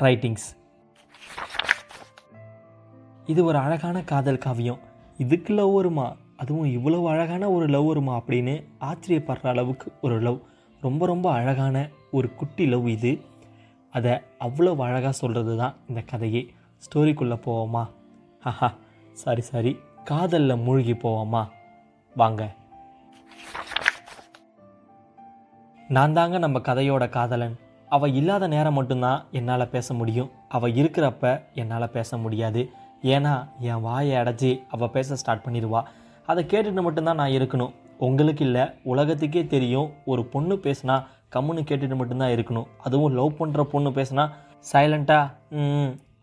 Writings இது ஒரு அழகான காதல் காவியம். இதுக்கு லவ் வருமா? அதுவும் இவ்வளவு அழகான ஒரு லவ் வருமா அப்படின்னு ஆச்சரியப்படுற அளவுக்கு ஒரு லவ் ரொம்ப ரொம்ப அழகான ஒரு குட்டி லவ் இது. அதை அவ்வளோ அழகாக சொல்கிறது தான் இந்த கதையே. ஸ்டோரிக்குள்ளே போவோமா? ஹஹா சாரி சாரி. காதலில் மூழ்கி போவோமா? வாங்க. நான் தாங்க நம்ம கதையோட காதலன். அவள் இல்லாத நேரம் மட்டும்தான் என்னால் பேச முடியும். அவள் இருக்கிறப்ப என்னால் பேச முடியாது. ஏன்னா என் வாயை அடைச்சி அவள் பேச ஸ்டார்ட் பண்ணிடுவா. அதை கேட்டுட்டு மட்டும்தான் நான் இருக்கணும். உங்களுக்கு இல்லை உலகத்துக்கே தெரியும். ஒரு பொண்ணு பேசுனா கம்முன்னு கேட்டுட்டு மட்டும்தான் இருக்கணும். அதுவும் லவ் பண்ணுற பொண்ணு பேசுனா சைலண்ட்டாக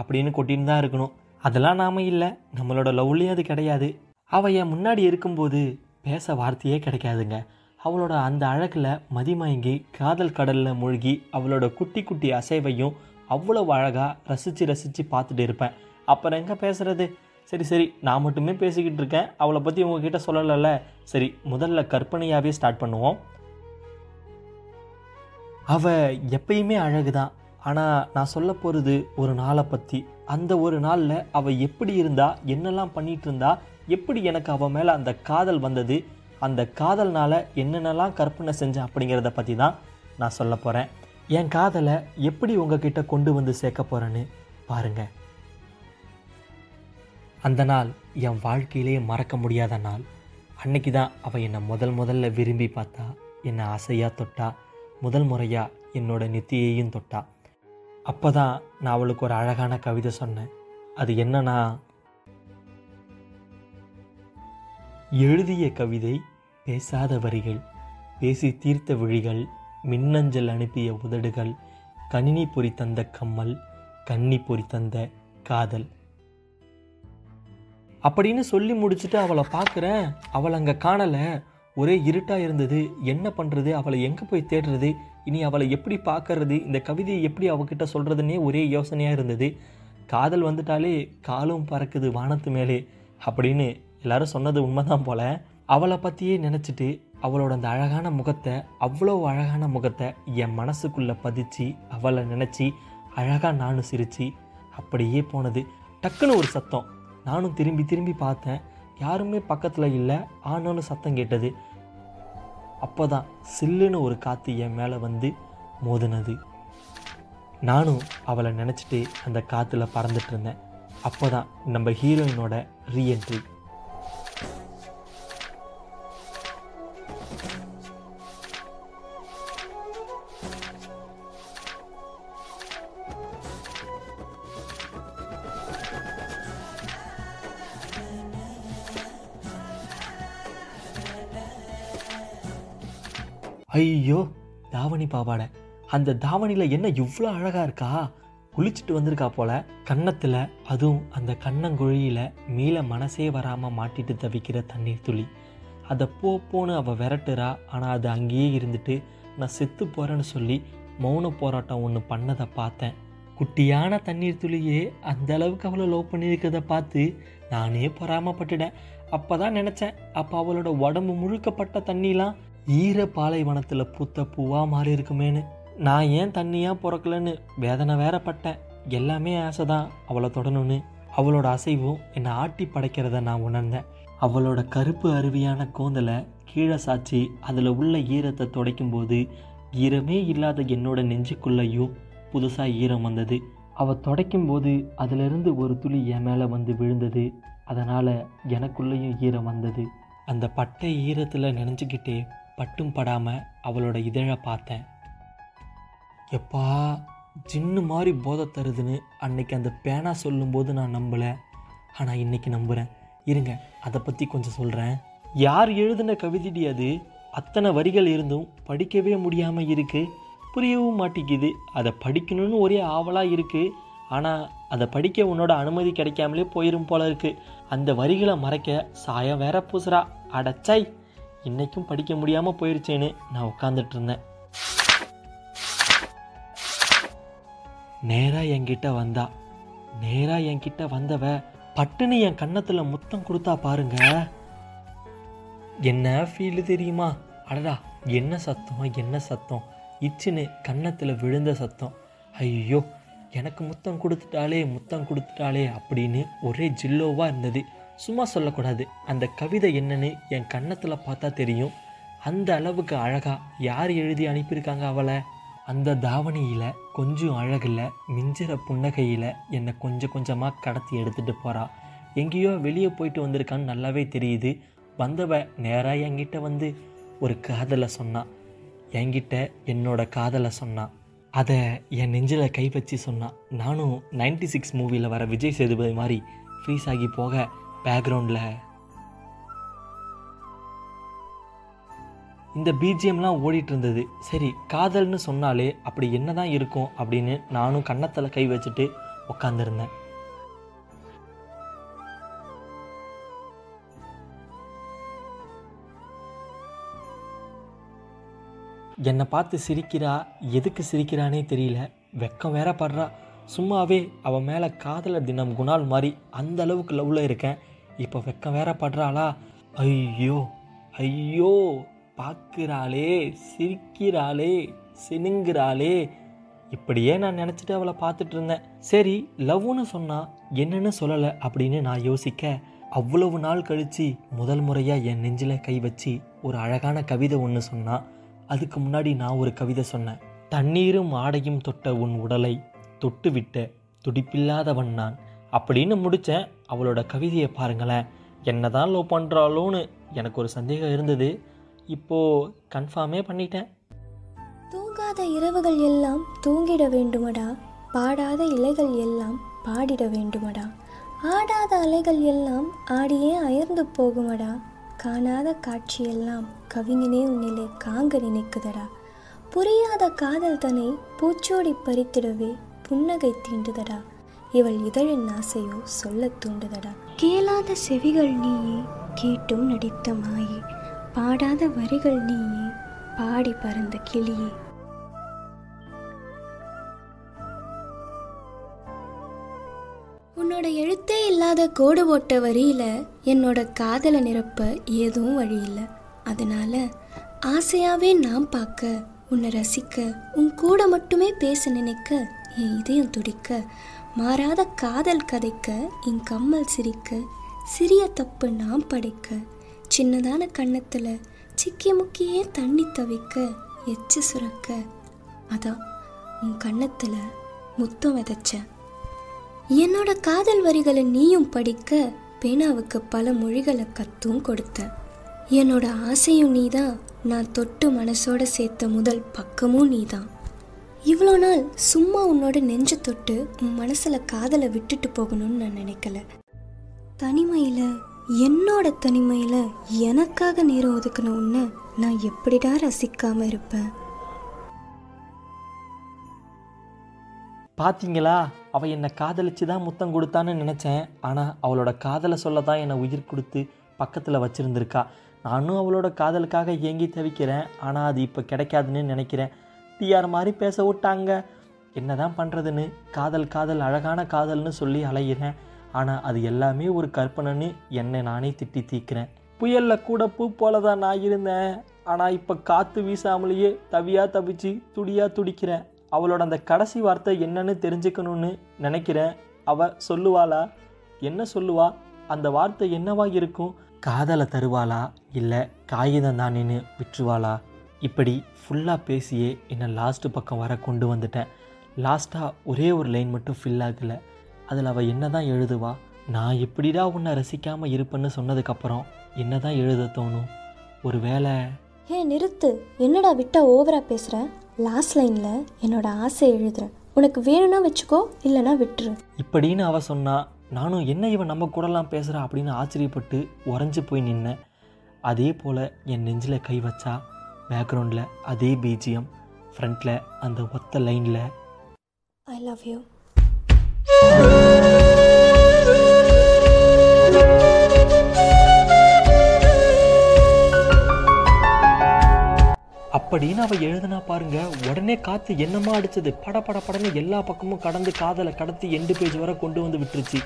அப்படின்னு கொட்டின்னு தான் இருக்கணும். அதெல்லாம் நாம இல்லை. நம்மளோட லவ்லேயும் அது கிடையாது. அவள் என் முன்னாடி இருக்கும்போது பேச வார்த்தையே கிடைக்காதுங்க. அவளோட அந்த அழகில் மதிமயங்கி காதல் கடலில் மூழ்கி அவளோட குட்டி குட்டி அசைவையும் அவ்வளவு அழகாக ரசித்து ரசித்து பார்த்துட்டு இருப்பேன். அப்புறம் எங்கே பேசுகிறது சரி சரி நான் மட்டுமே பேசிக்கிட்டு இருக்கேன். அவளை பற்றி உங்ககிட்ட சொல்லலைல்ல. சரி முதல்ல கற்பனையாகவே ஸ்டார்ட் பண்ணுவோம். அவ எப்பயுமே அழகு தான் ஆனால் நான் சொல்ல போகிறது ஒரு நாளை பற்றி அந்த ஒரு நாளில் அவள் எப்படி இருந்தா என்னெல்லாம் பண்ணிகிட்டு இருந்தா எப்படி எனக்கு அவள் மேலே அந்த காதல் வந்தது அந்த காதல்னால் என்னென்னலாம் கற்பனை செஞ்சேன் அப்படிங்கிறத பற்றி தான் நான் சொல்ல போகிறேன் என் காதலை எப்படி உங்ககிட்ட கொண்டு வந்து சேர்க்க போகிறேன்னு பாருங்க. அந்த நாள் என் வாழ்க்கையிலேயே மறக்க முடியாத நாள். அன்னைக்கு தான் அவள் என்னை முதல் முதல்ல விரும்பி பார்த்தா என்னை ஆசையாக தொட்டா முதல் முறையாக என்னோட நெத்தியையும் தொட்டா. அப்போ தான் நான் அவளுக்கு ஒரு அழகான கவிதை சொன்னேன். அது என்னன்னா எழுதிய கவிதை பேசாத வரிகள் பேசி தீர்த்த விழிகள் மின்னஞ்சல் அனுப்பிய உதடுகள் கணினி பொறி தந்த கம்மல் கன்னி பொறி தந்த காதல். அப்படின்னு சொல்லி முடிச்சுட்டு அவளை பார்க்குறேன். அவளை அங்கே காணலை. ஒரே இருட்டாக இருந்தது. என்ன பண்ணுறது அவளை எங்கே போய் தேடுறது? இனி அவளை எப்படி பார்க்கறது? இந்த கவிதையை எப்படி அவகிட்ட சொல்கிறதுனே ஒரே யோசனையாக இருந்தது. காதல் வந்துட்டாலே காலும் பறக்குது வானத்து மேலே அப்படின்னு எல்லாரும் சொன்னது உண்மைதான் போல. அவளை பற்றியே நினச்சிட்டு அவளோட அந்த அழகான முகத்தை அவ்வளோ அழகான முகத்தை என் மனசுக்குள்ளே பதிச்சு அவளை நினச்சி அழகாக நானும் சிரித்து அப்படியே போனது. டக்குன்னு ஒரு சத்தம். நானும் திரும்பி திரும்பி பார்த்தேன். யாருமே பக்கத்தில் இல்லை. ஆனாலும் சத்தம் கேட்டது. அப்போ தான் சில்லுன்னு ஒரு காற்று என் மேலே வந்து மோதினது. நானும் அவளை நினச்சிட்டு அந்த காற்றுல பறந்துட்டு இருந்தேன். அப்போ தான் நம்ம ஹீரோயினோட ரீஎன்ட்ரி ஐயோ தாவணி பாவாடை. அந்த தாவணியில் என்ன இவ்வளோ அழகாக இருக்கா? குளிச்சுட்டு வந்திருக்கா போல. கன்னத்தில் அதுவும் அந்த கண்ணங்குழியில் மீள மனசே வராமல் மாட்டிட்டு தவிக்கிற தண்ணீர் துளி. அதை போ போன்னு அவள் விரட்டுறா. ஆனால் அது அங்கேயே இருந்துட்டு நான் செத்து போகிறேன்னு சொல்லி மௌன போராட்டம் ஒன்று பண்ணதை பார்த்தேன். குட்டியான தண்ணீர் துளியே அந்த அளவுக்கு அவளை லவ் பண்ணியிருக்கிறத பார்த்து நானே பொறாமப்பட்டுட்டேன். அப்போ தான் நினச்சேன் அப்போ அவளோட உடம்பு முழுக்கப்பட்ட தண்ணிலாம் ஈர பாலைவனத்தில் பூத்த பூவாக மாறி இருக்குமேன்னு. நான் ஏன் தண்ணியாக பிறக்கலன்னு வேதனை வேற பட்டேன். எல்லாமே ஆசை தான் அவளை தொடணும்னு. அவளோட அசைவும் என்னை ஆட்டி படைக்கிறத நான் உணர்ந்தேன். அவளோட கருப்பு அருவியான கோந்தலை கீழே சாய்ச்சி அதில் உள்ள ஈரத்தை துடைக்கும்போது ஈரமே இல்லாத என்னோட நெஞ்சுக்குள்ளேயும் புதுசாக ஈரம் வந்தது. அவள் துடைக்கும் போது அதிலிருந்து ஒரு துளி என் மேலே வந்து விழுந்தது. அதனால் எனக்குள்ளேயும் ஈரம் வந்தது. அந்த பட்டை ஈரத்தில் நினைஞ்சுக்கிட்டே பட்டும் படாமல் அவளோட இதழை பார்த்தேன். எப்பா ஜின்னு மாதிரி போதை தருதுன்னு அன்னைக்கு அந்த பேனா சொல்லும்போது நான் நம்பலை. ஆனால் இன்னைக்கு நம்புகிறேன் இருங்க அதை பற்றி கொஞ்சம் சொல்கிறேன் யார் எழுதின கவிதைடி அது? அத்தனை வரிகள் இருந்தும் படிக்கவே முடியாமல் இருக்குது புரியவும் மாட்டேங்குது. அதை படிக்கணும்னு ஒரே ஆவலாக இருக்குது ஆனால் அதை படிக்க உன்னோட அனுமதி கிடைக்காமலே போயிடும் போல இருக்குது அந்த வரிகளை மறைக்க சாயம் வேற பூசுறா. அடச்சாய் இன்றைக்கும் படிக்க முடியாமல் போயிருச்சேன்னு நான் உட்காந்துட்டு இருந்தேன் நேராக என்கிட்ட வந்தா. நேராக என்கிட்ட வந்தவ பட்டுன்னு என் கன்னத்தில் முத்தம் கொடுத்தா பாருங்க. என்ன ஃபீல் தெரியுமா? அடடா என்ன சத்தம்? என்ன சத்தம்? இச்சுன்னு கன்னத்தில் விழுந்த சத்தம். ஐயோ எனக்கு முத்தம் கொடுத்துட்டாலே முத்தம் கொடுத்துட்டாலே அப்படின்னு ஒரே ஜில்லோவாக இருந்தது. சும்மா சொல்லக்கூடாது. அந்த கவிதை என்னன்னு என் கன்னத்தில் பார்த்தா தெரியும். அந்த அளவுக்கு அழகாக யார் எழுதி அனுப்பியிருக்காங்க அவளை? அந்த தாவணியில் கொஞ்சம் அழகில் மிஞ்சிற புன்னகையில் என்னை கொஞ்சம் கொஞ்சமாக கடத்தி எடுத்துகிட்டு போகிறா எங்கேயோ வெளியே போயிட்டு வந்திருக்கான்னு நல்லாவே தெரியுது. வந்தவ நேராக என்கிட்ட வந்து ஒரு காதலை சொன்னான் என்கிட்ட என்னோட காதலை சொன்னான் அதை என் நெஞ்சில் கை வச்சு சொன்னான் நானும் நைன்டி சிக்ஸ் மூவியில் வர விஜய் சேதுபதி மாதிரி ஃப்ரீஸ் ஆகி போக பேக்ரவுண்டில் இந்த பிஜிஎம்லாம் ஓடிட்டு இருந்தது சரி காதல்னு சொன்னாலே அப்படி என்ன தான் இருக்கும் அப்படின்னு நானும் கன்னத்தில் கை வச்சுட்டு உட்காந்துருந்தேன் என்னை பார்த்து சிரிக்கிறா எதுக்கு சிரிக்கிறானே தெரியல. வெக்கம் வேற படுறா. சும்மாவே அவன் மேலே காதலர் தினம் குணால் மாதிரி அந்த அளவுக்கு லவ்வில் இருக்கேன். இப்போ வெக்கம் வேற படுறாளா? ஐயோ ஐயோ பார்க்குறாளே சிரிக்கிறாளே சினுங்கிறாளே. இப்படியே நான் நினச்சிட்டு அவளை பார்த்துட்டு இருந்தேன். சரி லவ்னு சொன்னால் என்னன்னு சொல்லலை அப்படின்னு நான் யோசிக்க அவ்வளவு நாள் கழித்து முதல் முறையாக என் நெஞ்சில் கை வச்சு ஒரு அழகான கவிதை ஒன்று சொன்னால் அதுக்கு முன்னாடி நான் ஒரு கவிதை சொன்னேன். தண்ணீரும் ஆடையும் தொட்ட உன் உடலை தொட்டு விட்ட துடிப்பில்லாதவன் நான். அப்படின்னு முடித்தேன் அவளோட கவிதையை பாருங்களேன். என்ன தான் லவ் பண்ணுறாளோன்னு எனக்கு ஒரு சந்தேகம் இருந்தது. இப்போது கன்ஃபார்மே பண்ணிட்டேன். தூங்காத இரவுகள் எல்லாம் தூங்கிட வேண்டுமடா. பாடாத இலைகள் எல்லாம் பாடிட வேண்டுமடா. ஆடாத அலைகள் எல்லாம் ஆடியே அயர்ந்து போகுமடா. காணாத காட்சியெல்லாம் கவிஞனே உன்னிலே காங்க நினைக்குதடா. புரியாத காதல் தனை பூச்சோடி பறித்திடவே புன்னகை தீண்டுதடா. இவள் இதழின் ஆசையோ சொல்ல தூண்டுதடா. கேளாத செவிகள் நீயே கேட்டும் நடித்த மாயே. பாடாத வரிகள் நீயே பாடி பறந்த கிளியே. உன்னோட எழுத்தே இல்லாத கோடு போட்ட வரியில என்னோட காதலை நிரப்ப ஏதும் வழி இல்லை அதனால ஆசையாவே நான் பார்க்க உன்னை ரசிக்க உன் கூட மட்டுமே பேச நினைக்க என் இதயம் துடிக்க மாறாத காதல் கதைக்க என் கம்மல் சிரிக்க சிறிய தப்பு நான் படைக்க சின்னதான கன்னத்தில் சிக்கி முக்கியே தண்ணி தவிக்க எச்சு சுரக்க. அதான் உன் கன்னத்தில் முத்தம் விதைச்சேன் என்னோட காதல் வரிகளை நீயும் படிக்க பேனாவுக்கு பல மொழிகளை கத்தும் கொடுத்த. என்னோட ஆசையும் நீதான் நான் தொட்டு மனசோட சேர்த்த முதல் பக்கமும் நீதான். இவ்வளோ நாள் சும்மா உன்னோட நெஞ்ச தொட்டு உன் மனசில் காதலை விட்டுட்டு போகணும்னு நான் நினைக்கல. தனிமையில் என்னோட தனிமையில் எனக்காக நேரம் ஒதுக்கின உன்னை நான் எப்படிடா ரசிக்காமல் இருப்பேன்? பார்த்தீங்களா அவள் என்னை காதலிச்சு தான் முத்தம் கொடுத்தான்னு நினச்சேன். ஆனால் அவளோட காதலை சொல்ல தான் என்னை உயிர் கொடுத்து பக்கத்தில் வச்சுருந்துருக்கா. நானும் அவளோட காதலுக்காக ஏங்கி தவிக்கிறேன். ஆனால் அது இப்போ கிடைக்காதுன்னு நினைக்கிறேன். டிஆர் மாதிரி பேச விட்டாங்க. என்ன தான் பண்ணுறதுன்னு காதல் காதல் அழகான காதல்னு சொல்லி அலைகிறேன் ஆனால் அது எல்லாமே ஒரு கற்பனைன்னு என்னை நானே திட்டி தீக்கிறேன் புயலில் கூட பூ போல தான் நான் இருந்தேன். ஆனால் இப்போ காற்று வீசாமலேயே தவியாக தவிச்சு துடியாக துடிக்கிறேன். அவளோட அந்த கடைசி வார்த்தை என்னன்னு தெரிஞ்சுக்கணும்னு நினைக்கிறேன். அவ சொல்லுவாளா? என்ன சொல்லுவா? அந்த வார்த்தை என்னவா இருக்கும்? காதலை தருவாளா? இல்லை காகிதம் தானேன்னு விட்டுருவாளா இப்படி ஃபுல்லாக பேசியே என்னை லாஸ்ட்டு பக்கம் வர கொண்டு வந்துட்டேன். லாஸ்ட்டாக ஒரே ஒரு லைன் மட்டும் ஃபில் ஆகலை. அதில் அவள் என்ன தான் எழுதுவா? நான் எப்படிடா உன்னை ரசிக்காமல் இருப்பேன்னு சொன்னதுக்கப்புறம் என்ன தான் எழுத தோணும்? ஒரு வேளை ஹே நிறுத்து. என்னடா விட்டா ஓவரா பேசுற? லாஸ்ட் லைன்ல என்னோட ஆசை எழுதுறேன் உனக்கு வேணும்னா வச்சுக்கோ இல்லைன்னா விட்டுரு. இப்படின்னு அவ சொன்னா நானும் என்ன இவன் நம்ம கூடலாம் பேசுகிறா அப்படின்னு ஆச்சரியப்பட்டு உறைஞ்சு போய் நின்னேன். அதே போல் என் நெஞ்சில் கை வச்சா பேக்ரவுண்டில் அதே பிஜிஎம் ஃப்ரண்ட்டில் அந்த ஒத்த லைனில் ஐ லவ் யூ அப்படின்னு அவள் எழுதுனா பாருங்க உடனே காற்று என்னமா அடிச்சது? பட பட படன்னு எல்லா பக்கமும் கடந்து காதலை கடத்தி எண்டு பேஜ் வரை கொண்டு வந்து விட்டுருச்சு.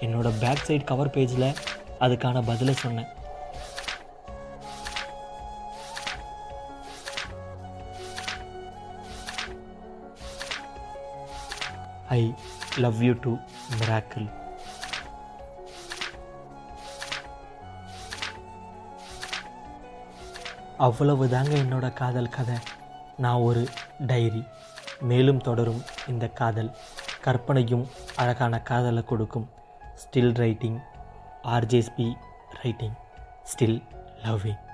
என்னோட பேக் சைடு கவர் பேஜில் அதுக்கான பதிலை சொன்னேன். I love you to miracle. அவ்வளவு தாங்க என்னோட காதல் கதை. நான் ஒரு டைரி. மேலும் தொடரும் இந்த காதல். கற்பனையும் அழகான காதலை கொடுக்கும். Still writing RJSP writing still loving